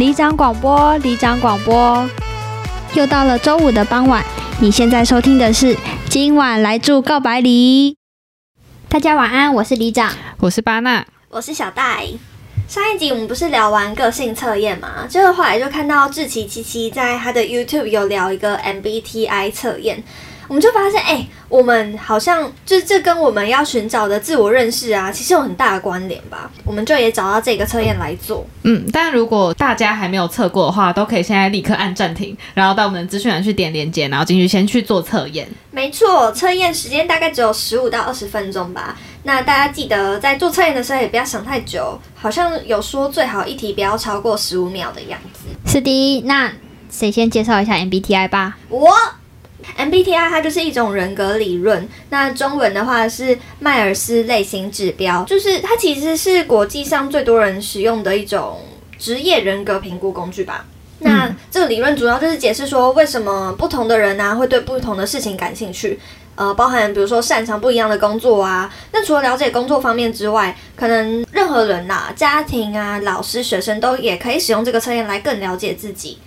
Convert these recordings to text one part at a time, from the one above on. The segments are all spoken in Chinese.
里长广播，里长广播，又到了周五的傍晚。你现在收听的是今晚来住告白里。大家晚安，我是里长，我是巴娜，我是小戴。上一集我们不是聊完个性测验嘛？就是后来就看到志奇七七在他的 YouTube 有聊一个 MBTI 测验。我们就发现，哎，我们好像就是这跟我们要寻找的自我认识啊，其实有很大的关联吧。我们就也找到这个测验来做。嗯，但如果大家还没有测过的话，都可以现在立刻按暂停，然后到我们的资讯栏去点连接，然后进去先去做测验。没错，测验时间大概只有十五到二十分钟吧。那大家记得在做测验的时候也不要想太久，好像有说最好一题不要超过十五秒的样子。是的，那谁先介绍一下 MBTI 吧？我。MBTI 它就是一种人格理论，那中文的话是迈尔斯类型指标，就是它其实是国际上最多人使用的一种职业人格评估工具吧。那这个理论主要就是解释说，为什么不同的人呢会对不同的事情感兴趣，呃，包含比如说擅长不一样的工作啊。那除了了解工作方面之外，可能任何人呐，家庭啊、老师、学生都也可以使用这个测验来更了解自己。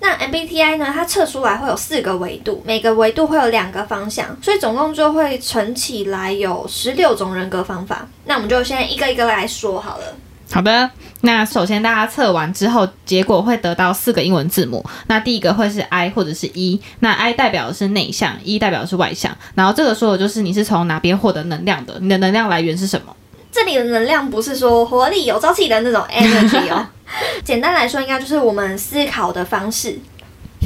那 MBTI 呢？它测出来会有四个维度，每个维度会有两个方向，所以总共就会乘起来有十六种人格方法。那我们就先一个一个来说好了。好的，那首先大家测完之后，结果会得到四个英文字母。那第一个会是 I 或者是 E，那 I 代表的是内向，E 代表的是外向。然后这个说的就是你是从哪边获得能量的，你的能量来源是什么？这里的能量不是说活力有朝气的那种 energy 哦。简单来说，应该就是我们思考的方式。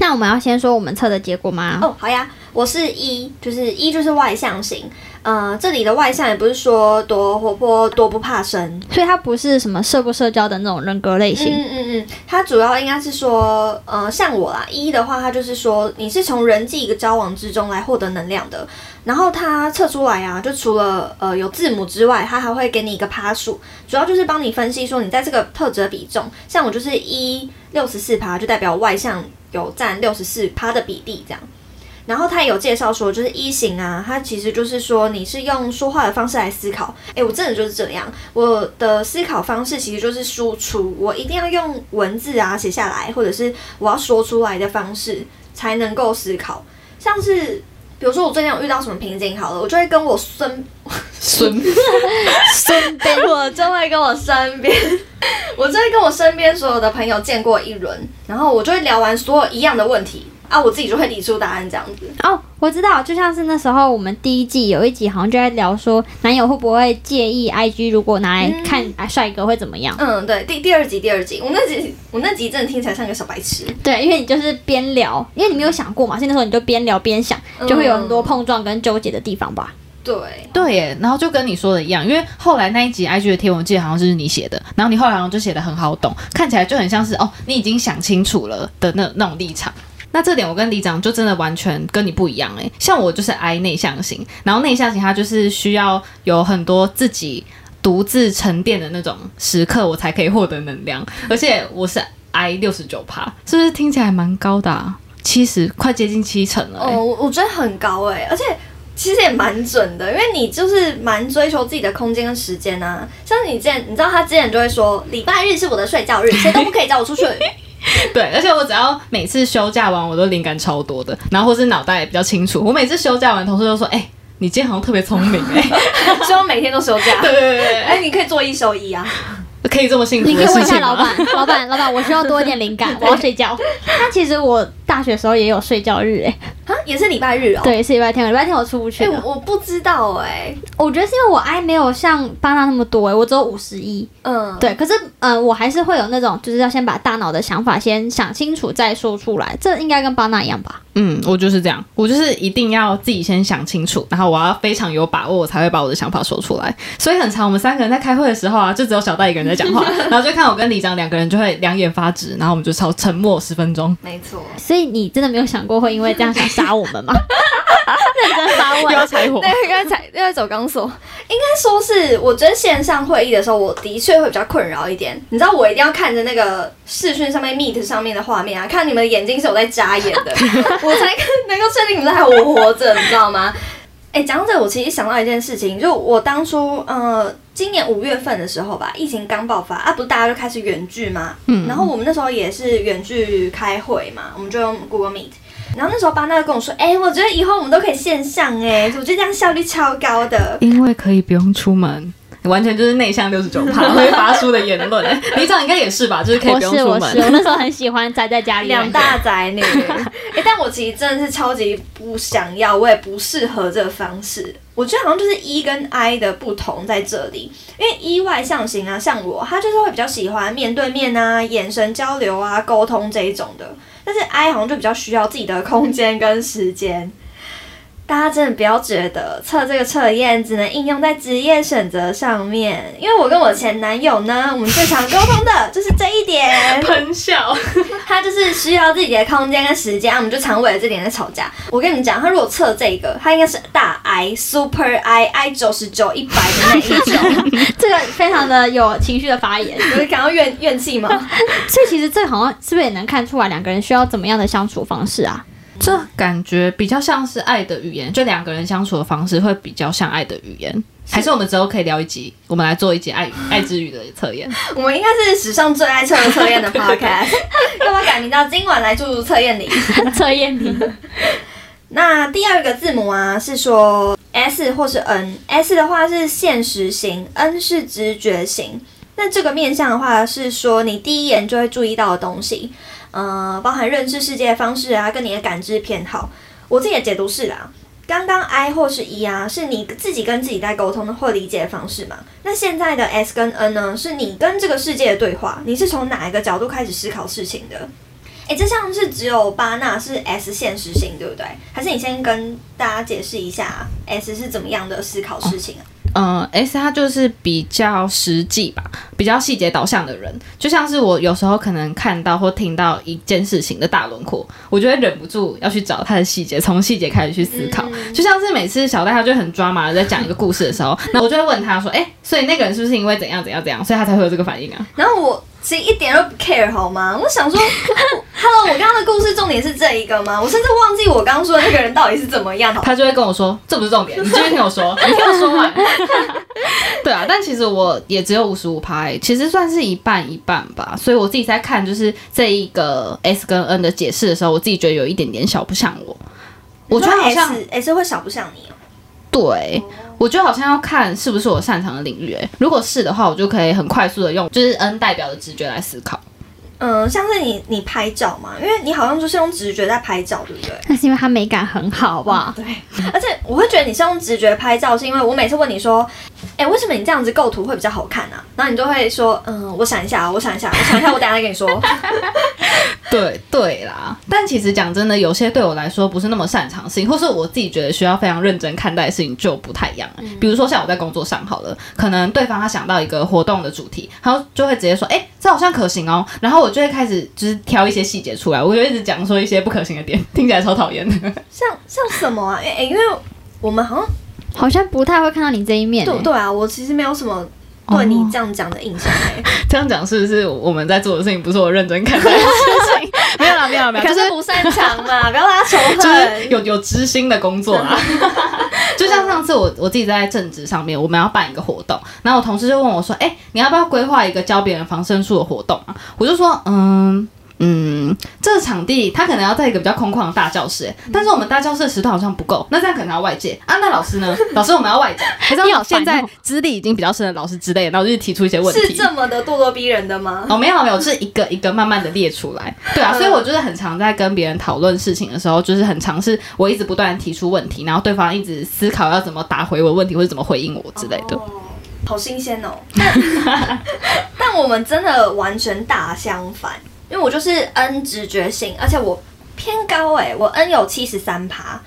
那我们要先说我们测的结果吗？哦，好呀，我是一，就是一就是外向型。呃，这里的外向也不是说多活泼、多不怕生，所以它不是什么社不社交的那种人格类型。嗯嗯嗯，它主要应该是说，呃，像我啦，一的话，它就是说你是从人际一个交往之中来获得能量的。然后它测出来啊，就除了呃有字母之外，它还会给你一个趴数，主要就是帮你分析说你在这个特质的比重。像我就是一六十四趴，就代表外向有占六十四趴的比例这样。然后他也有介绍说，就是一型啊，他其实就是说你是用说话的方式来思考。诶，我真的就是这样，我的思考方式其实就是输出，我一定要用文字啊写下来，或者是我要说出来的方式才能够思考。像是比如说我最近有遇到什么瓶颈，好了，我就会跟我孙孙孙边，我就会跟我身边，我就会跟我身边所有的朋友见过一轮，然后我就会聊完所有一样的问题。啊，我自己就会理出答案这样子哦。我知道，就像是那时候我们第一季有一集，好像就在聊说，男友会不会介意 IG 如果拿来看帅哥会怎么样？嗯，对，第第二集，第二集，我那集我那集真的听起来像个小白痴。对，因为你就是边聊，因为你没有想过嘛，所以那时候你就边聊边想，就会有很多碰撞跟纠结的地方吧。对，对耶。然后就跟你说的一样，因为后来那一集 IG 的贴文，我记得好像是你写的，然后你后来好像就写的很好懂，看起来就很像是哦，你已经想清楚了的那那种立场。那这点我跟李长就真的完全跟你不一样诶，像我就是 I 内向型，然后内向型它就是需要有很多自己独自沉淀的那种时刻，我才可以获得能量。而且我是 I 六十九趴，是不是听起来蛮高的？七十快接近七成了。哦，我觉得很高诶，而且其实也蛮准的，因为你就是蛮追求自己的空间跟时间啊。像你之前，你知道他之前就会说礼拜日是我的睡觉日，谁都不可以叫我出去。对，而且我只要每次休假完，我都灵感超多的，然后或是脑袋也比较清楚。我每次休假完，同事都说：“哎，你今天好像特别聪明哎。”希望每天都休假。对对对，哎，你可以做一休一啊，可以这么幸福。你可以问一下老板，老板，老板，我需要多一点灵感，我要睡觉。那其实我大学时候也有睡觉日哎。啊，也是礼拜日哦。对，是礼拜天。礼拜天我出不去。哎，我不知道哎。我觉得是因为我 I 没有像巴纳那么多哎，我只有五十一。嗯，对。可是，嗯，我还是会有那种，就是要先把大脑的想法先想清楚再说出来。这应该跟巴纳一样吧？嗯，我就是这样。我就是一定要自己先想清楚，然后我要非常有把握，我才会把我的想法说出来。所以很长，我们三个人在开会的时候啊，就只有小戴一个人在讲话，然后就看我跟李章两个人就会两眼发直，然后我们就超沉默十分钟。没错。所以你真的没有想过会因为这样想杀我们吗？认真发问，要柴火。对，刚才又在走钢索。应该说是，我觉得线上会议的时候，我的确会比较困扰一点。你知道，我一定要看着那个视讯上面 Meet 上面的画面啊，看你们的眼睛是有在眨眼的，我才能够确定你们还有活着，你知道吗？哎，讲到这，我其实想到一件事情，就我当初呃今年五月份的时候吧，疫情刚爆发啊，不是大家就开始远距嘛，嗯然后我们那时候也是远距开会嘛，我们就用 Google Meet。然后那时候巴纳跟我说：“哎、我觉得以后我们都可以线上哎、我觉得这样效率超高的。因为可以不用出门。完全就是内向六十九趴会发出的言论，李长应该也是吧？就是可以不用出门。是我是，我那时候很喜欢宅在家里。两大宅女，哎、但我其实真的是超级不想要，我也不适合这个方式。我觉得好像就是 E 跟 I 的不同在这里，因为 E 外向型啊，像我，他就是会比较喜欢面对面啊、眼神交流啊、沟通这一种的，但是 I 好像就比较需要自己的空间跟时间。大家真的不要觉得测这个测验只能应用在职业选择上面，因为我跟我前男友呢，我们最常沟通的就是这一点。喷笑，他就是需要自己的空间跟时间，我们就常为了这点在吵架。我跟你们讲，他如果测这个，他应该是大 I、Super I、I 九十九、一百的那一种，这个非常的有情绪的发言，有感到怨怨气吗？所以其实这好像是不是也能看出来两个人需要怎么样的相处方式啊？这感觉比较像是爱的语言，就两个人相处的方式会比较像爱的语言。还是我们之后可以聊一集，我们来做一集爱爱之语的测验。我们应该是史上最爱测的测验的 Podcast，要不要改名叫今晚来注测验你？测验你，那第二个字母啊，是说 S 或是 N。S 的话是现实型，N 是直觉型。那这个面向的话，是说你第一眼就会注意到的东西，呃，包含认识世界的方式啊，跟你的感知偏好。我自己的解读是啦，刚刚 I 或是 E 啊，是你自己跟自己在沟通的或理解的方式嘛。那现在的 S 跟 N 呢，是你跟这个世界的对话，你是从哪一个角度开始思考事情的？诶，这像是只有巴纳是 S 现实性，对不对？还是你先跟大家解释一下 S 是怎么样的思考事情啊？嗯，S 他就是比较实际吧，比较细节导向的人，就像是我有时候可能看到或听到一件事情的大轮廓，我就会忍不住要去找它的细节，从细节开始去思考。就像是每次小戴他就很抓马的在讲一个故事的时候，那我就会问他说：“哎、所以那个人是不是因为怎样怎样怎样，所以他才会有这个反应啊然后我其实一点都不 care 好吗？我想说，Hello，我刚刚的故事重点是这一个吗？我甚至忘记我刚刚说的那个人到底是怎么样。？”他就会跟我说：“这不是重点，你继续听我说，你听我说完。”但其实我也只有五十五拍，其实算是一半一半吧。所以我自己在看就是这一个 S 跟 N 的解释的时候，我自己觉得有一点点小不像我。我觉得好像 S S 会小不像你哦。对，我觉得好像要看是不是我擅长的领域、欸。如果是的话，我就可以很快速的用就是 N 代表的直觉来思考。嗯，像是你你拍照嘛，因为你好像就是用直觉在拍照，对不对？那是因为它美感很好，好不好？对，而且我会觉得你是用直觉拍照，是因为我每次问你说，哎、为什么你这样子构图会比较好看啊？然后你就会说，嗯，我想一下，我想一下，我想一下，我等下再跟你说。对对啦，但其实讲真的，有些对我来说不是那么擅长的事情，或是我自己觉得需要非常认真看待的事情就不太一样。比如说像我在工作上好了，可能对方他想到一个活动的主题，然后就会直接说，哎、这好像可行哦，然后我就会开始就是挑一些细节出来，我就一直讲说一些不可行的点，听起来超讨厌的。像像什么啊？哎、因为我们好像好像不太会看到你这一面、欸。对对啊，我其实没有什么对你这样讲的印象哎、这样讲是不是我们在做的事情不是我认真看待的事情？没有啦，没有啦，没有啦，就是可是不擅长嘛，不要拉仇恨就是。有有知心的工作啦。就像上次我我自己在政治上面，我们要办一个活动，然后我同事就问我说：“哎、你要不要规划一个教别人防身术的活动啊？”我就说：“嗯。”嗯，这个场地他可能要在一个比较空旷的大教室，哎，但是我们大教室的石头好像不够，那这样可能要外借啊。那老师呢？老师我们要外找，还是你好现在资历已经比较深的老师之类的，然后我就提出一些问题。是这么的咄咄逼人的吗？哦，没有没有，是一个一个慢慢的列出来。对啊，所以我就是很常在跟别人讨论事情的时候，就是很尝试我一直不断提出问题，然后对方一直思考要怎么答回我问题或者怎么回应我之类的。哦好新鲜哦！但 但我们真的完全大相反，因为我就是 N 直觉性，而且我偏高哎、我 N 有七十三趴。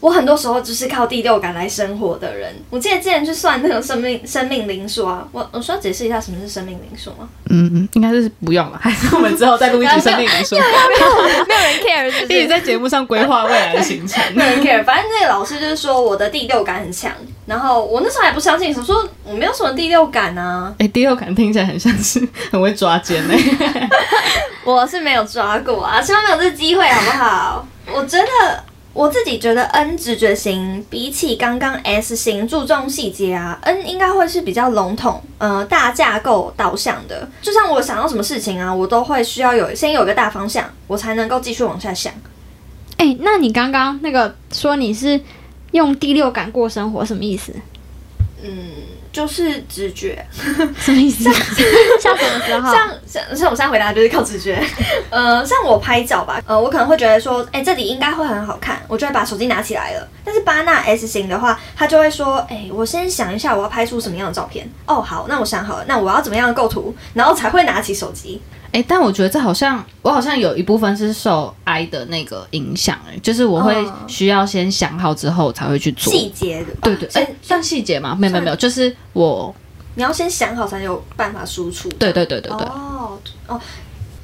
我很多时候就是靠第六感来生活的人。我记得之前去算那个生命生命灵数啊，我我需要解释一下什么是生命灵数吗？嗯，应该是不用了，还是我们之后再录一集 生命灵数，没有没有人 care，是不是？一直在节目上规划未来的行程。没 care，反正那个老师就是说我的第六感很强，然后我那时候还不相信，我说我没有什么第六感啊，哎、第六感听起来很像是很会抓奸欸呢、我是没有抓过啊，希望没有这个机会好不好？我真的我自己觉得 N 直觉型比起刚刚 S 型注重细节啊，N 应该会是比较笼统，呃，大架构导向的。就像我想要什么事情啊，我都会需要有先有个大方向，我才能够继续往下想。哎、那你刚刚那个说你是用第六感过生活，什么意思？嗯就是直觉，什么意思？像 什么时候？像像像我现在回答就是靠直觉，呃，像我拍照吧，呃，我可能会觉得说，哎、这里应该会很好看，我就会把手机拿起来了。但是巴纳 S 型的话，他就会说，哎、我先想一下我要拍出什么样的照片。哦，好，那我想好了，那我要怎么样的构图，然后才会拿起手机。哎、但我觉得这好像我好像有一部分是受 I 的那个影响，哎，就是我会哦需要先想好之后才会去做。细节的吧，对对，哎、先算细节吗？没有没有没有，就是我，你要先想好才有办法输出。对对对对对，哦哦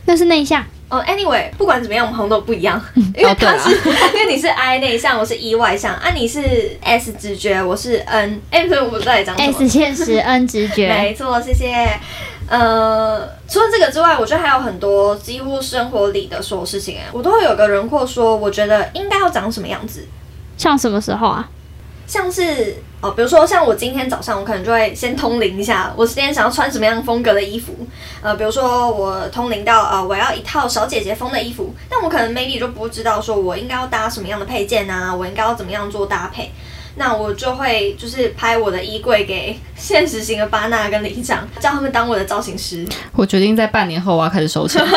那是内向。哦，anyway，不管怎么样，我们好像都不一样，因为哦啊他是，因为你是 I 内向，我是 E 外向，啊，你是 S 直觉，我是 N，哎、所以我们在讲什么 S 现实，N 直觉。没错，谢谢。呃，除了这个之外，我觉得还有很多几乎生活里的所有事情，哎，我都会有个轮廓，说我觉得应该要长什么样子，像什么时候啊？像是哦，比如说像我今天早上，我可能就会先通灵一下，我今天想要穿什么样风格的衣服。呃，比如说我通灵到呃，我要一套小姐姐风的衣服，但我可能 maybe 就不知道说我应该要搭什么样的配件啊，我应该要怎么样做搭配。那我就会就是拍我的衣柜给 现实型的巴纳跟里长，叫他们当我的造型师。我决定在半年后我要开始收钱。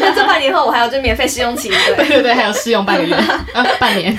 那这半年后我还有就免费试用期，对 对？对还有试用半个月，啊，半年。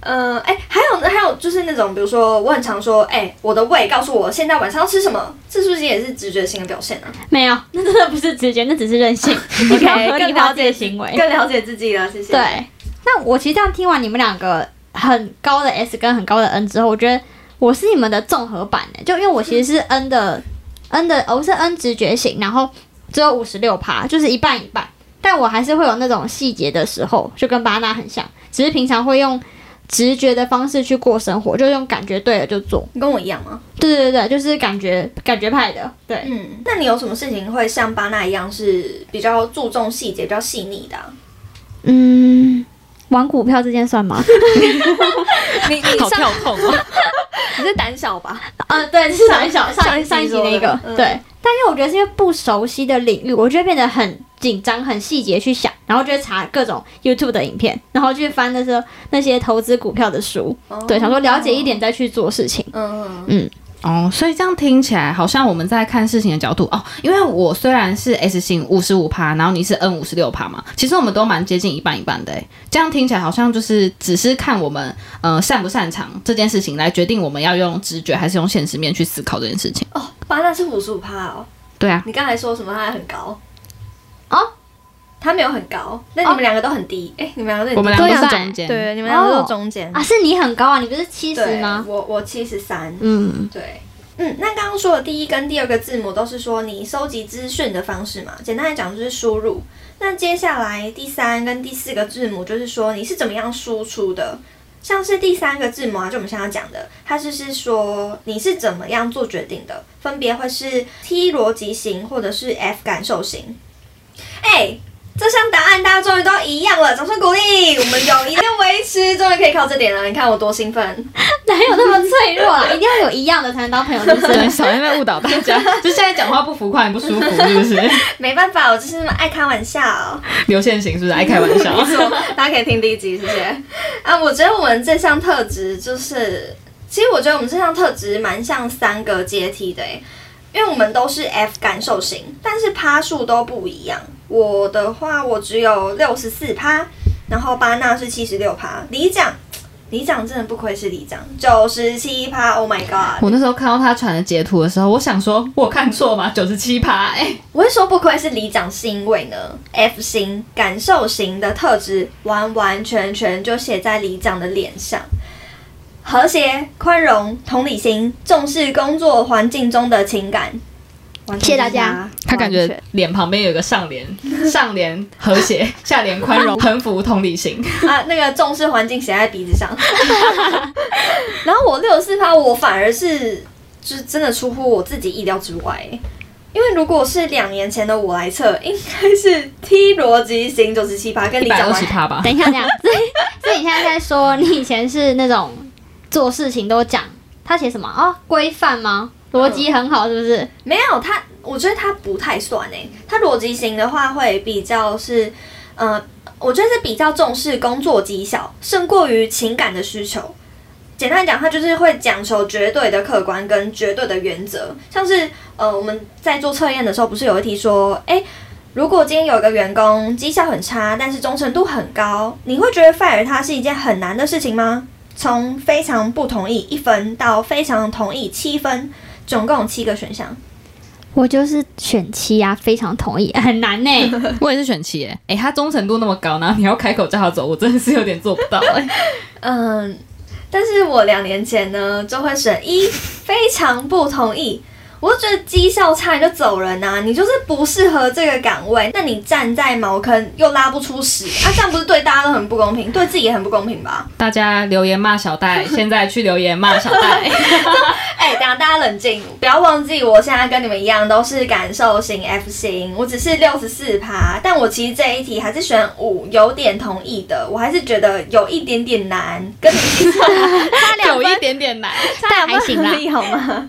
嗯，哎、还有还有就是那种，比如说我很常说，哎、我的胃告诉我现在晚上要吃什么，这是不是也是直觉性的表现啊？没有，那真的不是直觉，那只是任性。你可以合理化自己的行为。更了解自己了，谢谢。对，那我其实这样听完你们两个很高的 S 跟很高的 N 之后，我觉得我是你们的综合版的，就因为我其实是 N 的 N 的，我是 N 直觉型，然后只有五十六趴，就是一半一半，但我还是会有那种细节的时候，就跟巴纳很像，只是平常会用直觉的方式去过生活，就用感觉对了就做。你跟我一样吗？对对对对，就是感觉感觉派的，对。嗯，那你有什么事情会像巴纳一样是比较注重细节、比较细腻的啊、嗯，玩股票这件算吗？你你好跳痛哦！你是胆小吧？呃，对，是上一小上上上一集那个，嗯对。但因为我觉得是因为不熟悉的领域，我就会变得很紧张、很细节去想，然后就会查各种 YouTube 的影片，然后去翻那些那些投资股票的书，对，想说了解一点再去做事情。嗯，哦，所以这样听起来好像我们在看事情的角度哦，因为我虽然是 S 型五十五趴，然后你是 N 五十六趴嘛，其实我们都蛮接近一半一半的诶。这样听起来好像就是只是看我们呃擅不擅长这件事情来决定我们要用直觉还是用现实面去思考这件事情。哦，巴纳是五十五趴哦。对啊，你刚才说什么？他还很高哦，他没有很高，那你们两个都很低。哎、你们两个都很低我们两个是中间。对，你们两个都哦是中间啊，是你很高啊，你不是七十对吗？我我七十三。嗯，对，嗯，那刚刚说的第一跟第二个字母都是说你收集资讯的方式嘛，简单来讲就是输入。那接下来第三跟第四个字母就是说你是怎么样输出的，像是第三个字母啊，就我们现在讲的，它就是说你是怎么样做决定的，分别会是 T 逻辑型或者是 F 感受型。哎、这项答案大家终于都一样了，掌声鼓励！我们友谊的维持，终于可以靠这点了。你看我多兴奋！哪有那么脆弱啊？一定要有一样的才能当朋友，是不对，是？少在那边误导大家，就现在讲话不浮夸，你不舒服是不是？没办法，我就是那么爱开玩笑。流线型是不是？爱开玩笑。没错，大家可以听第一集，谢谢。啊，我觉得我们这项特质就是，其实我觉得我们这项特质蛮像三个阶梯的诶，因为我们都是 F 感受型，但是趴数都不一样。我的话，我只有六十四趴，然后巴纳是七十六趴，里长。里长真的不愧是里长，九十七趴，Oh my god！我那时候看到他传的截图的时候，我想说，我看错吗？九十七趴，哎，我会说不愧是里长，是因为呢，F 型感受型的特质完完全全就写在里长的脸上。和谐、宽容、同理心，重视工作环境中的情感。谢谢大家他感觉脸旁边有一个上联，上联和谐，下联宽容、横幅、同理心。啊，那个重视环境写在鼻子上。然后我六十四趴，我反而是就是真的出乎我自己意料之外，因因为如果是两年前的我来测，应该是 T 逻辑型九十七趴，跟你讲十趴吧。等一下，等一下，所以所以你现在在说你以前是那种做事情都讲他写什么啊规范吗？逻辑很好是不是？没有他，我觉得他不太算诶。他逻辑型的话会比较是，呃，我觉得是比较重视工作绩效，胜过于情感的需求。简单讲，他就是会讲求绝对的客观跟绝对的原则。像是呃，我们在做测验的时候，不是有一题说，诶，如果今天有一个员工绩效很差，但是忠诚度很高，你会觉得 fire 他是一件很难的事情吗？从非常不同意一分到非常同意七分，总共有七个选项。我就是选七啊，非常同意，很难呢、我也是选七诶，诶，他忠诚度那么高，然后你要开口叫他走，我真的是有点做不到诶。嗯，但是我两年前呢就会选一，非常不同意。我就觉得绩效差你就走人呐、你就是不适合这个岗位，那你站在茅坑又拉不出屎，啊，这样不是对大家都很不公平，对自己也很不公平吧？大家留言骂小戴，现在去留言骂小戴。哎、等一下大家冷静，不要忘记，我现在跟你们一样都是感受型 F 型，我只是六十四趴，但我其实这一题还是选五，有点同意的，我还是觉得有一点点难，跟你一起 测有一点点难。但还行啦好吗？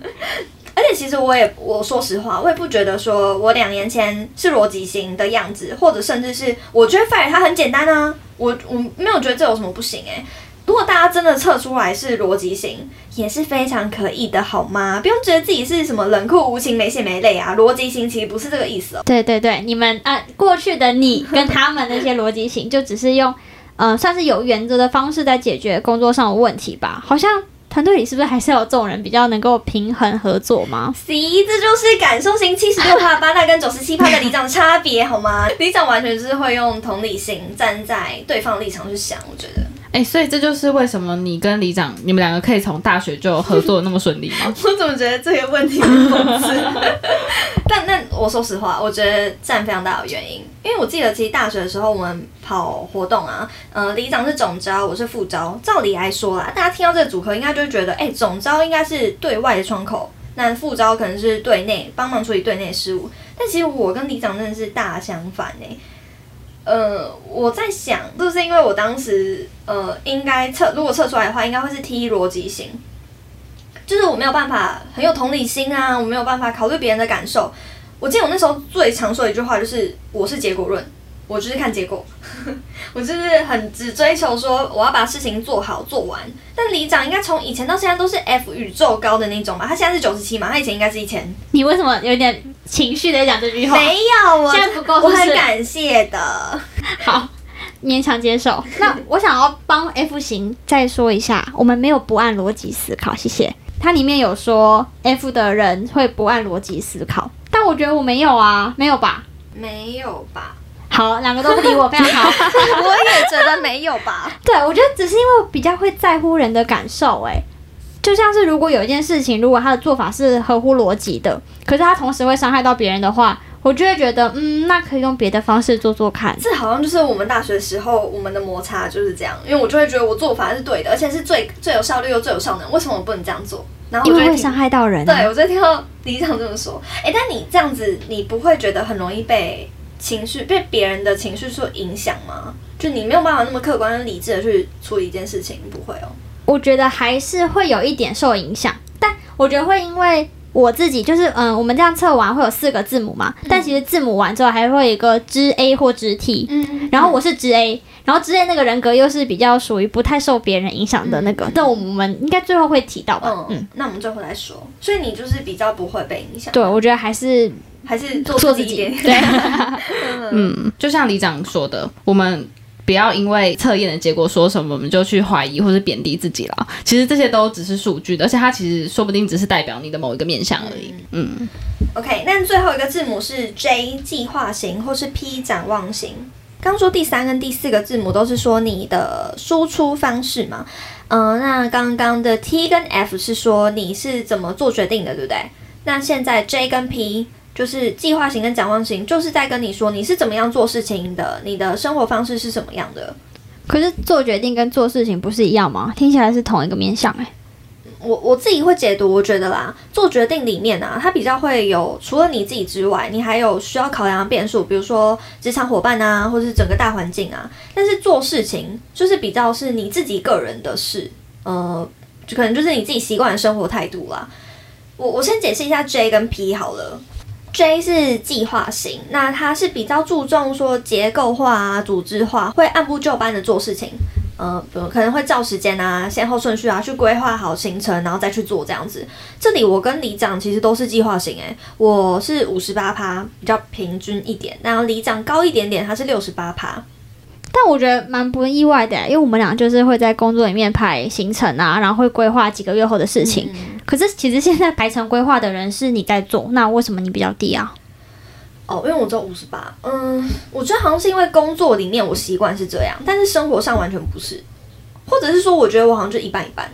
而且其实我也，我说实话，我也不觉得说我两年前是逻辑型的样子，或者甚至是我觉得 fire 它很简单啊，我我没有觉得这有什么不行诶、如果大家真的测出来是逻辑型，也是非常可以的，好吗？不用觉得自己是什么冷酷无情、没血没泪啊。逻辑型其实不是这个意思哦。对对对，你们啊、过去的你跟他们那些逻辑型，就只是用呃，算是有原则的方式在解决工作上的问题吧。好像团队里是不是还是要有这种人比较能够平衡合作吗？C，这就是感受型七十六趴八大跟九十七趴的里长差别，好吗？里长完全就是会用同理心站在对方立场去想，我觉得。哎、所以这就是为什么你跟李长你们两个可以从大学就合作得那么顺利吗？我怎么觉得这个问题很讽刺？但但我说实话，我觉得占非常大的原因，因为我记得其实大学的时候我们跑活动啊，呃，李长是总招，我是副招。照理来说啦，大家听到这个组合，应该就会觉得，哎、总招应该是对外的窗口，那副招可能是对内帮忙处理对内事务。但其实我跟李长真的是大相反呢、呃，我在想，是不是因为我当时呃，应该测，如果测出来的话，应该会是 T 逻辑型，就是我没有办法很有同理心啊，我没有办法考虑别人的感受。我记得我那时候最常说的一句话就是：“我是结果论，我就是看结果，我就是很只追求说我要把事情做好做完。”但里长应该从以前到现在都是 F 宇宙高的那种吧？他现在是九十七嘛，他以前应该是一千。你为什么有点情绪的讲这句话？没有啊，现在不够我很感谢的。好，勉强接受。那我想要帮 F 型再说一下，我们没有不按逻辑思考，谢谢。它里面有说 F 的人会不按逻辑思考，但我觉得我没有啊，没有吧？没有吧？好，两个都不理我，非常好。我也觉得没有吧。对，我觉得只是因为我比较会在乎人的感受、欸，就像是如果有一件事情，如果他的做法是合乎逻辑的，可是他同时会伤害到别人的话，我就会觉得，嗯，那可以用别的方式做做看。这好像就是我们大学时候我们的摩擦就是这样，因为我就会觉得我做法是对的，而且是最最有效率又最有效能，为什么我不能这样做？然后我就会因为会伤害到人、啊。对，我就会听到李长这么说。哎，但你这样子，你不会觉得很容易被情绪被别人的情绪所影响吗？就你没有办法那么客观理智的去处理一件事情，不会哦。我觉得还是会有一点受影响，但我觉得会因为我自己就是嗯，我们这样测完会有四个字母嘛，但其实字母完之后还会有一个支 A 或支 T，嗯然后我是支 A，然后支 A 那个人格又是比较属于不太受别人影响的那个，但我们应该最后会提到吧？嗯嗯，那我们最后来说。所以你就是比较不会被影响，对，我觉得还是还是做做自己。对，嗯，就像李长说的，我们不要因为测验的结果说什么，我们就去怀疑或是贬低自己了。其实这些都只是数据的，而且它其实说不定只是代表你的某一个面向而已。嗯，OK，那最后一个字母是 J 计划型或是 P 展望型。刚说第三跟第四个字母都是说你的输出方式嘛，嗯、那刚刚的 T 跟 F 是说你是怎么做决定的，对不对？那现在 J 跟 P 就是计划型跟展望型，就是在跟你说你是怎么样做事情的，你的生活方式是什么样的。可是做决定跟做事情不是一样吗？听起来是同一个面向哎、我我自己会解读，我觉得啦，做决定里面啊，它比较会有除了你自己之外，你还有需要考量的变数，比如说职场伙伴啊，或者是整个大环境啊。但是做事情就是比较是你自己个人的事，呃，就可能就是你自己习惯的生活态度啦。我我先解释一下 J 跟 P 好了。J 是计划型，那他是比较注重说结构化啊、组织化，会按部就班的做事情。呃，可能会照时间啊、先后顺序啊去规划好行程，然后再去做这样子。这里我跟李长其实都是计划型，诶，我是五十八趴，比较平均一点，然后李长高一点点，他是六十八趴。但我觉得蛮不意外的，因为我们俩就是会在工作里面排行程啊，然后会规划几个月后的事情。可是其实现在排程规划的人是你在做，那为什么你比较低啊？哦，因为我只有五十八。嗯，我觉得好像是因为工作里面我习惯是这样，但是生活上完全不是，或者是说我觉得我好像就一半一半。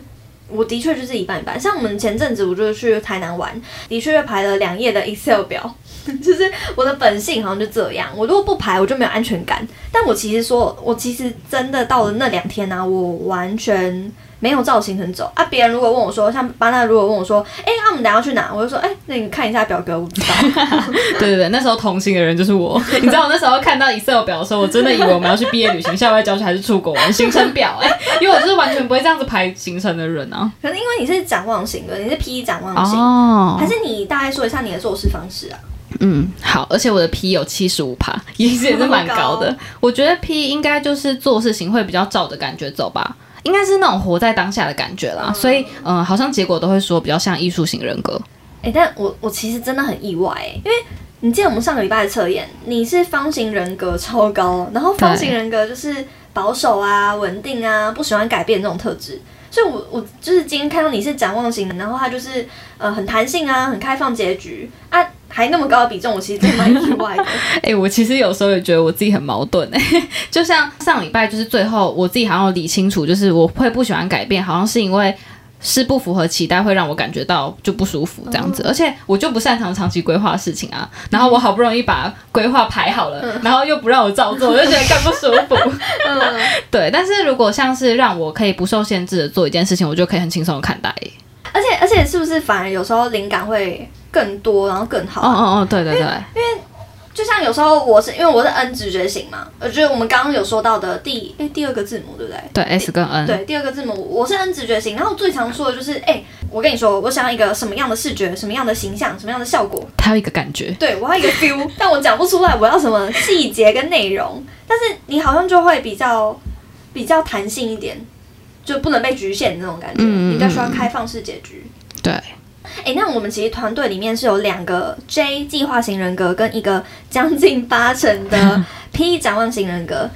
我的确就是一半一半。像我们前阵子我就去台南玩，的确排了两页的 Excel 表，就是我的本性好像就这样。我如果不排，我就没有安全感。但我其实说，我其实真的到了那两天呢，我完全。没有造型很走啊！别人如果问我说，像巴娜如果问我说，哎，那我们等下去哪？我就说，哎，那你看一下表格，我不知道。对对对，那时候同行的人就是我。你知道我那时候看到 Excel 表的时候，我真的以为我们要去毕业旅行、校外教学还是出国玩行程表哎，因为我就是完全不会这样子排行程的人啊。可是因为你是展望型的，你是 P 展望型，哦，还是你大概说一下你的做事方式啊？嗯，好，而且我的 P 有七十五趴，也是也是蛮高的。我觉得 P 应该就是做事情会比较照着感觉走吧。应该是那种活在当下的感觉啦，所以嗯，好像结果都会说比较像艺术型人格。哎，但我我其实真的很意外哎，因为你记得我们上个礼拜的测验，你是方形人格超高，然后方形人格就是保守啊、稳定啊、不喜欢改变这种特质。所以，我我就是今天看到你是展望型的，然后他就是呃很弹性啊，很开放结局啊。还那么高的比重，我其实真蛮意外的。哎，我其实有时候也觉得我自己很矛盾哎。就像上礼拜，就是最后我自己好像理清楚，就是我会不喜欢改变，好像是因为是不符合期待，会让我感觉到就不舒服这样子。而且我就不擅长长期规划事情啊。然后我好不容易把规划排好了，然后又不让我照做，我就觉得更不舒服。嗯，对。但是如果像是让我可以不受限制的做一件事情，我就可以很轻松的看待。而且而且，是不是反而有时候灵感会？更多，然后更好。哦哦哦，对对对。因为就像有时候我是因为我是 N 直觉型嘛，我觉得我们刚刚有说到的第哎第二个字母对不对？对 S 跟 N。对第二个字母，我是 N 直觉型。然后最常说的就是哎，我跟你说，我想要一个什么样的视觉，什么样的形象，什么样的效果。他有一个感觉。对我要一个 feel，但我讲不出来我要什么细节跟内容。但是你好像就会比较比较弹性一点，就不能被局限那种感觉，比较需要开放式结局。对。哎，那我们其实团队里面是有两个 J 计划型人格，跟一个将近八成的 P 展望型人格，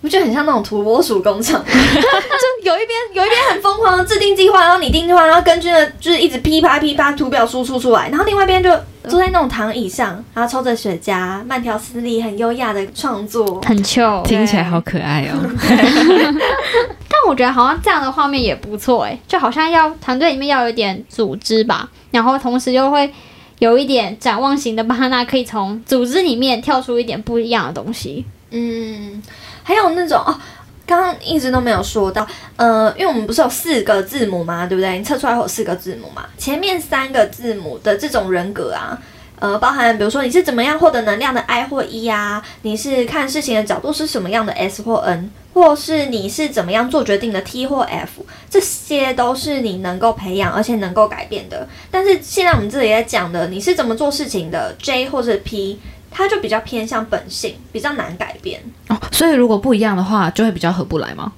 不觉得很像那种土拨鼠工厂？就有一边有一边很疯狂的制定计划，然后拟定计划，然后根据呢就是一直噼啪噼啪图表输出出来，然后另外一边就坐在那种躺椅上，然后抽着雪茄，慢条斯理、很优雅的创作，很秀，听起来好可爱哦。我觉得好像这样的画面也不错诶，就好像要团队里面要有点组织吧，然后同时又会有一点展望型的巴纳，可以从组织里面跳出一点不一样的东西。嗯，还有那种哦，刚刚一直都没有说到，呃，因为我们不是有四个字母嘛？对不对？你测出来会有四个字母嘛？前面三个字母的这种人格啊。呃，包含比如说你是怎么样获得能量的 I 或 E 啊，你是看事情的角度是什么样的 S 或 N，或是你是怎么样做决定的 T 或 F，这些都是你能够培养而且能够改变的。但是现在我们这里在讲的，你是怎么做事情的 J 或者 P，它就比较偏向本性，比较难改变哦。所以如果不一样的话，就会比较合不来吗？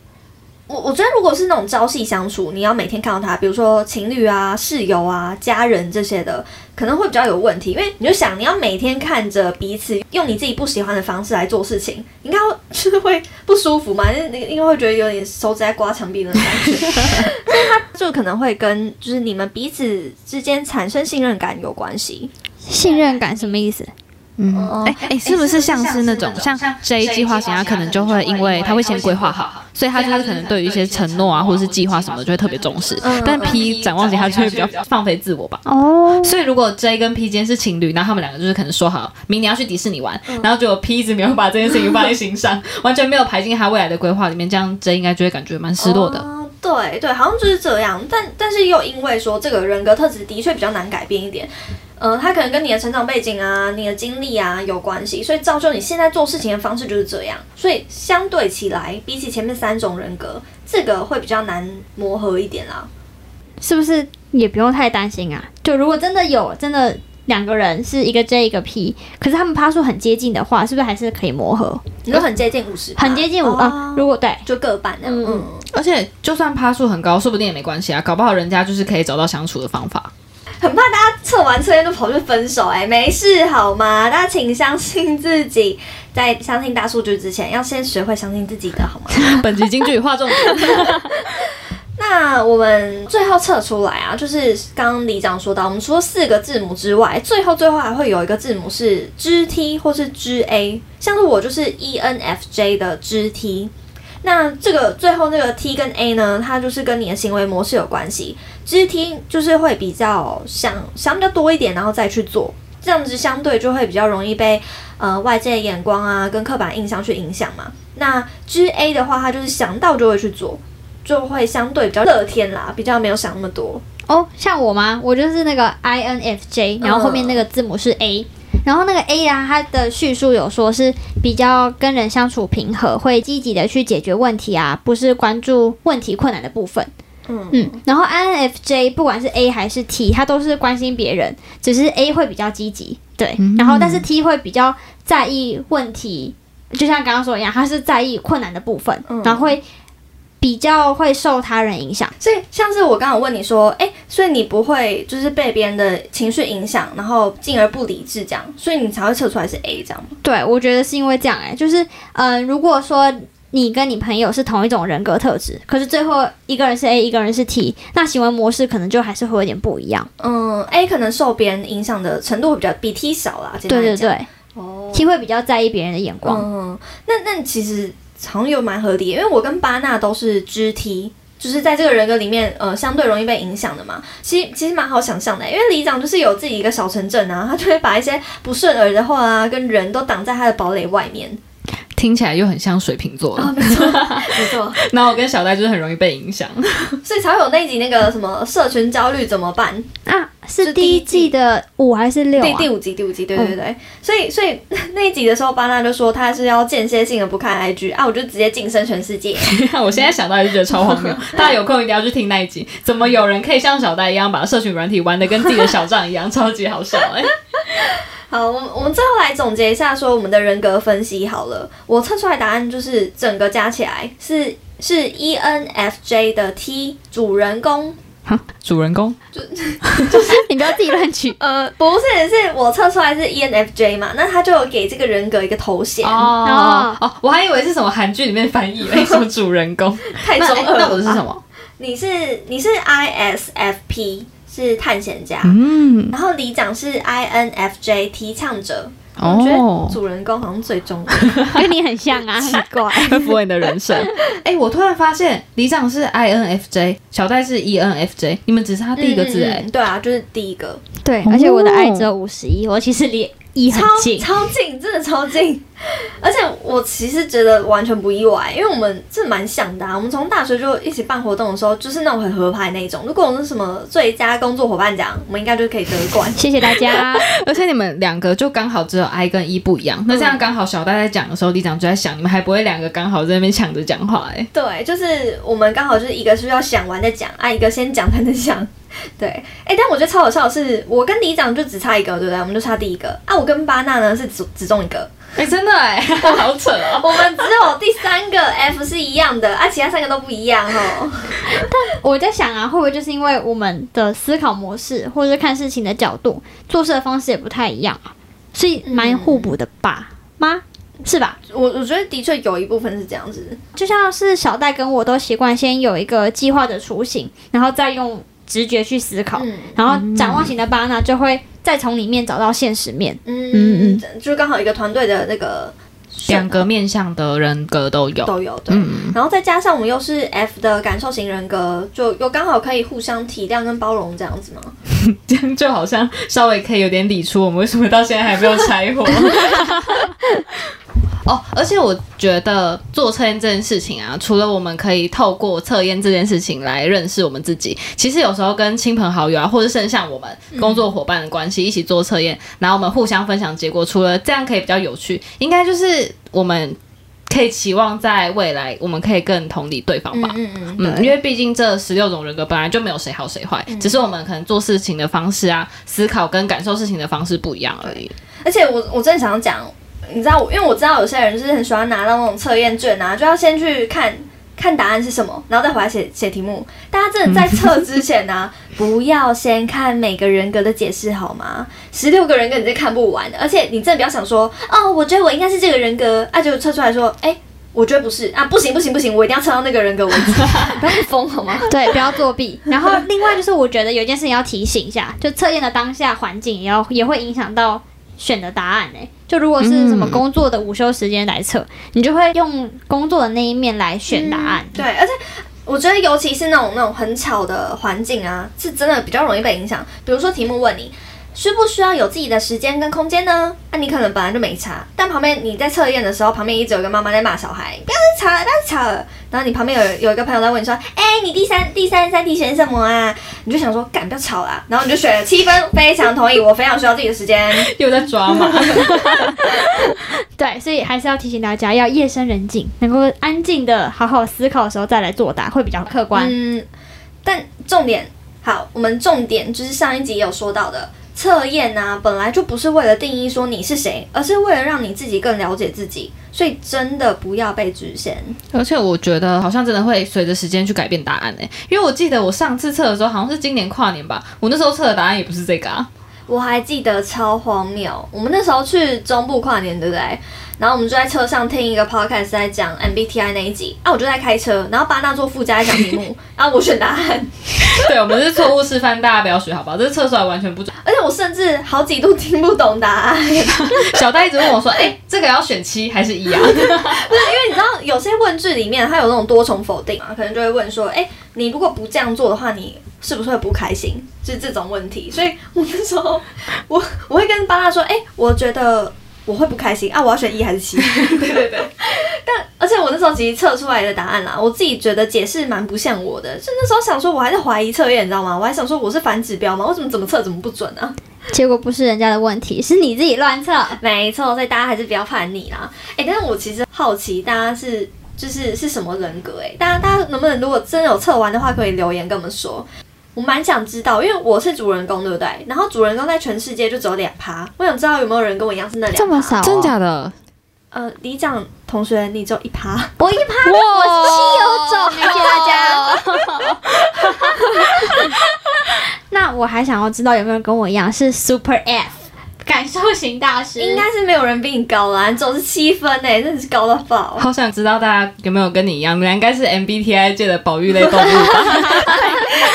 我我觉得，如果是那种朝夕相处，你要每天看到他，比如说情侣啊、室友啊、家人这些的，可能会比较有问题。因为你就想，你要每天看着彼此用你自己不喜欢的方式来做事情，应该 就是会不舒服嘛？因为应该会觉得有点手指在刮墙壁的感觉，所以他就可能会跟就是你们彼此之间产生信任感有关系。信任感什么意思？嗯，哎哎，是不是像是那种像 J 计划型，他可能就会因为他会先规划好，所以他就是可能对于一些承诺啊或者是计划什么的就会特别重视。但 P 展望型他就会比较放飞自我吧。哦，所以如果 J 跟 P 间是情侣，那他们两个就是可能说好明年要去迪士尼玩，然后结果 P 一直没有把这件事情放在心上，完全没有排进他未来的规划里面，这样 J 应该就会感觉蛮失落的。对对，好像就是这样。但但是又因为说这个人格特质的确比较难改变一点，呃，它可能跟你的成长背景啊、你的经历啊有关系，所以造就你现在做事情的方式就是这样。所以相对起来，比起前面三种人格，这个会比较难磨合一点啦。是不是也不用太担心啊？就如果真的有真的两个人是一个 J 一个 P，可是他们趴数很接近的话，是不是还是可以磨合？你说很接近五十，很接近五啊、哦如果对，就各半那样。嗯嗯，而且就算趴数很高，说不定也没关系啊，搞不好人家就是可以找到相处的方法。很怕大家测完测验就跑去分手、哎，没事好吗？大家请相信自己，在相信大数据之前，要先学会相信自己的好吗？本集金句划重点。那我们最后测出来啊，就是刚刚李长说到，我们除了四个字母之外，最后最后还会有一个字母是 G T 或是 G A，像是我就是 E ENFJ 的支 T。那这个最后那个 T 跟 A 呢，它就是跟你的行为模式有关系。其实 T 就是会比较想想比较多一点，然后再去做，这样子相对就会比较容易被呃外界的眼光啊跟刻板印象去影响嘛。那支 A 的话，它就是想到就会去做，就会相对比较乐天啦，比较没有想那么多。哦，像我吗？我就是那个 INFJ，然后后面那个字母是 A，、然后那个 A 啊，它的叙述有说是比较跟人相处平和，会积极的去解决问题啊，不是关注问题困难的部分。嗯。嗯，然后 INFJ 不管是 A 还是 T，他都是关心别人，只是 A 会比较积极，对，然后但是 T 会比较在意问题，就像刚刚说一样，他是在意困难的部分，嗯。然后会比较会受他人影响。所以像是我刚刚有问你说，哎、所以你不会就是被别人的情绪影响，然后进而不理智这样，所以你才会测出来是 A 这样吗？对，我觉得是因为这样哎、就是嗯、呃如果说你跟你朋友是同一种人格特质，可是最后一个人是 A，一个人是 T，那行为模式可能就还是会有点不一样。嗯，A 可能受别人影响的程度会比较比 T 少啦。对对对哦，，T 会比较在意别人的眼光。嗯，那那其实好像又蛮合理，因为我跟巴纳都是肢 T。就是在这个人格里面，呃，相对容易被影响的嘛。其实其实蛮好想象的，因为里长就是有自己一个小城镇啊，他就会把一些不顺耳的话啊，跟人都挡在他的堡垒外面。听起来又很像水瓶座了。啊，没错，没错。然后我跟小戴就是很容易被影响。所以才会有那一集那个什么社群焦虑怎么办？啊，是是第一季的五还是六啊？第第五集，第五集，对对对。所以所以 那一集的时候，巴纳就说他是要间歇性的不看 IG 啊，我就直接晋升全世界。我现在想到就觉得超荒谬，大家有空一定要去听那一集。怎么有人可以像小戴一样把社群软体玩的跟自己的小账一样，超级好笑哎、好，我们我们最后来总结一下，说我们的人格分析好了。我测出来答案就是整个加起来是是 E ENFJ 的 T 主人公。哈主人公就 就是你不要自己乱取。呃，不是，是我测出来是 E ENFJ 嘛，那他就有给这个人格一个头衔，哦哦，我还以为是什么韩剧里面翻译为，什么主人公。那、太中二了吧。那我是什么？你是你是 ISFP 是探险家，嗯，然后里长是 INFJ 提倡者。我觉哦得，主人公好像最中二。跟你很像啊，奇怪。会符合你的人生。哎、我突然发现里长是 INFJ，小戴是 E ENFJ，你们只差第一个字哎、嗯嗯对啊，就是第一个，对，而且我的 I 只有五十一，我其实离一很超近。超近，真的超近。而且我其实觉得完全不意外，因为我们是蛮像的、啊。我们从大学就一起办活动的时候，就是那种很合拍那种。如果我们是什么最佳工作伙伴奖，我们应该就可以得冠。谢谢大家。而且你们两个就刚好只有 I 跟 E 不一样，那这样刚好小戴在讲的时候，李长就在想，你们还不会两个刚好在那边抢着讲话哎、对，就是我们刚好就是一个是要想完再讲，啊，一个先讲才能讲。对，哎、但我觉得超好笑的是，我跟李长就只差一个，对不对？我们就差第一个啊。我跟巴娜呢是只只中一个，哎、真的哎、好扯哦。我们只有第三个 F 是一样的，啊，其他三个都不一样哦。但我在想啊，会不会就是因为我们的思考模式，或者是看事情的角度、做事的方式也不太一样啊，所以蛮互补的吧？吗？是吧？我我觉得的确有一部分是这样子，就像是小戴跟我都习惯先有一个计划的雏形，然后再用直觉去思考，嗯然后展望型的巴纳就会再从里面找到现实面。嗯嗯嗯，就刚好一个团队的那个两个面向的人格都有，都有对。嗯，然后再加上我们又是 F 的感受型人格，就又刚好可以互相体谅跟包容这样子吗？这样就好像稍微可以有点理出我们为什么到现在还没有拆伙。哦，而且我觉得做测验这件事情啊，除了我们可以透过测验这件事情来认识我们自己，其实有时候跟亲朋好友啊，或者甚至像我们工作伙伴的关系一起做测验，然后我们互相分享结果，除了这样可以比较有趣，应该就是我们可以期望在未来我们可以更同理对方吧。嗯嗯嗯，因为毕竟这十六种人格本来就没有谁好谁坏，只是我们可能做事情的方式啊、思考跟感受事情的方式不一样而已。而且我我真的想讲，你知道我，因为我知道有些人就是很喜欢拿到那种测验卷啊，就要先去看看答案是什么，然后再回来写写题目。大家真的在测之前呢、不要先看每个人格的解释好吗？十六个人格你是看不完的，而且你真的不要想说，哦，我觉得我应该是这个人格，啊，结果测出来说，哎、我觉得不是啊，不行不行不行，我一定要测到那个人格为止，不要疯好吗？对，不要作弊。然后另外就是，我觉得有一件事情要提醒一下，就测验的当下环境也要也会影响到选的答案诶、就如果是什么嗯工作的午休时间来测，你就会用工作的那一面来选答案。对，而且我觉得尤其是那种那种很吵的环境啊，是真的比较容易被影响。比如说题目问你。需不需要有自己的时间跟空间呢？那、你可能本来就没差，但旁边你在测验的时候，旁边一直有一个妈妈在骂小孩，不要再吵了，不要再吵了。然后你旁边有有一个朋友在问你说，哎、你第三第三三题选什么啊？你就想说，干不要吵啦。然后你就选了七分，非常同意，我非常需要自己的时间。又在抓嘛？对，所以还是要提醒大家，要夜深人静，能够安静的好好思考的时候再来作答，会比较客观。嗯，但重点好，我们重点就是上一集也有说到的。测验啊，本来就不是为了定义说你是谁，而是为了让你自己更了解自己，所以真的不要被局限。而且我觉得好像真的会随着时间去改变答案诶、因为我记得我上次测的时候好像是今年跨年吧，我那时候测的答案也不是这个啊。我还记得超荒谬，我们那时候去中部跨年，对不对？然后我们就在车上听一个 podcast 在讲 MBTI 那一集，啊，我就在开车，然后巴纳做附加在讲题目，然 后我选答案，对，我们是错误示范，大家不要学好不好？这测出来完全不准。而且我甚至好几度听不懂答案。小戴一直问我说：“哎、这个要选七还是一啊？”不是因为你知道有些问句里面它有那种多重否定啊，可能就会问说，哎、你如果不这样做的话，你是不是会不开心？就是这种问题。所以我那时候我我会跟巴纳说，哎、我觉得我会不开心啊，我要选一还是七？对 对对。但而且我那时候其实测出来的答案啦，我自己觉得解释蛮不像我的，就那时候想说我还在怀疑测验，你知道吗？我还想说我是反指标吗？为什么怎么测怎么不准呢、结果不是人家的问题，是你自己乱测。没错，所以大家还是不要叛逆啦。哎、但是我其实好奇大家是就是是什么人格、诶，哎，大家大家能不能如果真的有测完的话，可以留言跟我们说。我蛮想知道，因为我是主人公，对不对？然后主人公在全世界就只有两趴，我想知道有没有人跟我一样是那两这么少、哦？真假的？呃，李长同学，你只有一趴，我一趴，我是稀有种，谢谢大家。那我还想要知道有没有人跟我一样是 Super F 感受型大师？应该是没有人比你高啦，你总是七分哎、真的是高到爆。好想知道大家有没有跟你一样，你们应该是 MBTI 界的保育类动物吧？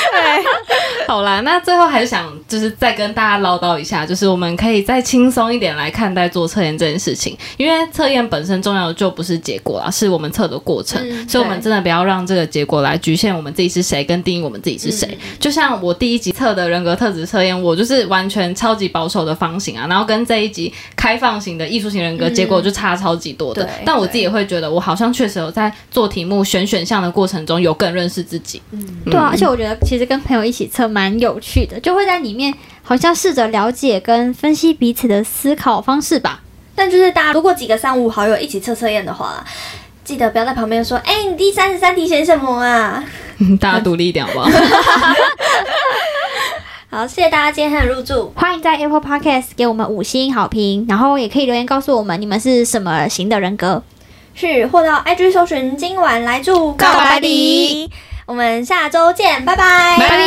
好啦，那最后还是想就是再跟大家唠叨一下，就是我们可以再轻松一点来看待做测验这件事情，因为测验本身重要的就不是结果啦，是我们测的过程，嗯所以我们真的不要让这个结果来局限我们自己是谁，跟定义我们自己是谁。嗯就像我第一集测的人格特质测验，我就是完全超级保守的方形啊，然后跟这一集开放型的艺术型人格，嗯结果就差超级多的。对但我自己也会觉得，我好像确实有在做题目选选项的过程中，有更认识自己。嗯，对啊，而且我觉得其实跟朋友一起测蛮有趣的，就会在里面好像试着了解跟分析彼此的思考方式吧。但就是大家如果几个三五好友一起测测验的话，记得不要在旁边说，哎、你第三十三题选什么啊？大家独立一点好不好？好，谢谢大家今天的入住。欢迎在 Apple Podcast 给我们五星好评，然后也可以留言告诉我们你们是什么型的人格。是或到 IG 搜寻今晚来住告白礼，我们下周见，拜拜！拜拜。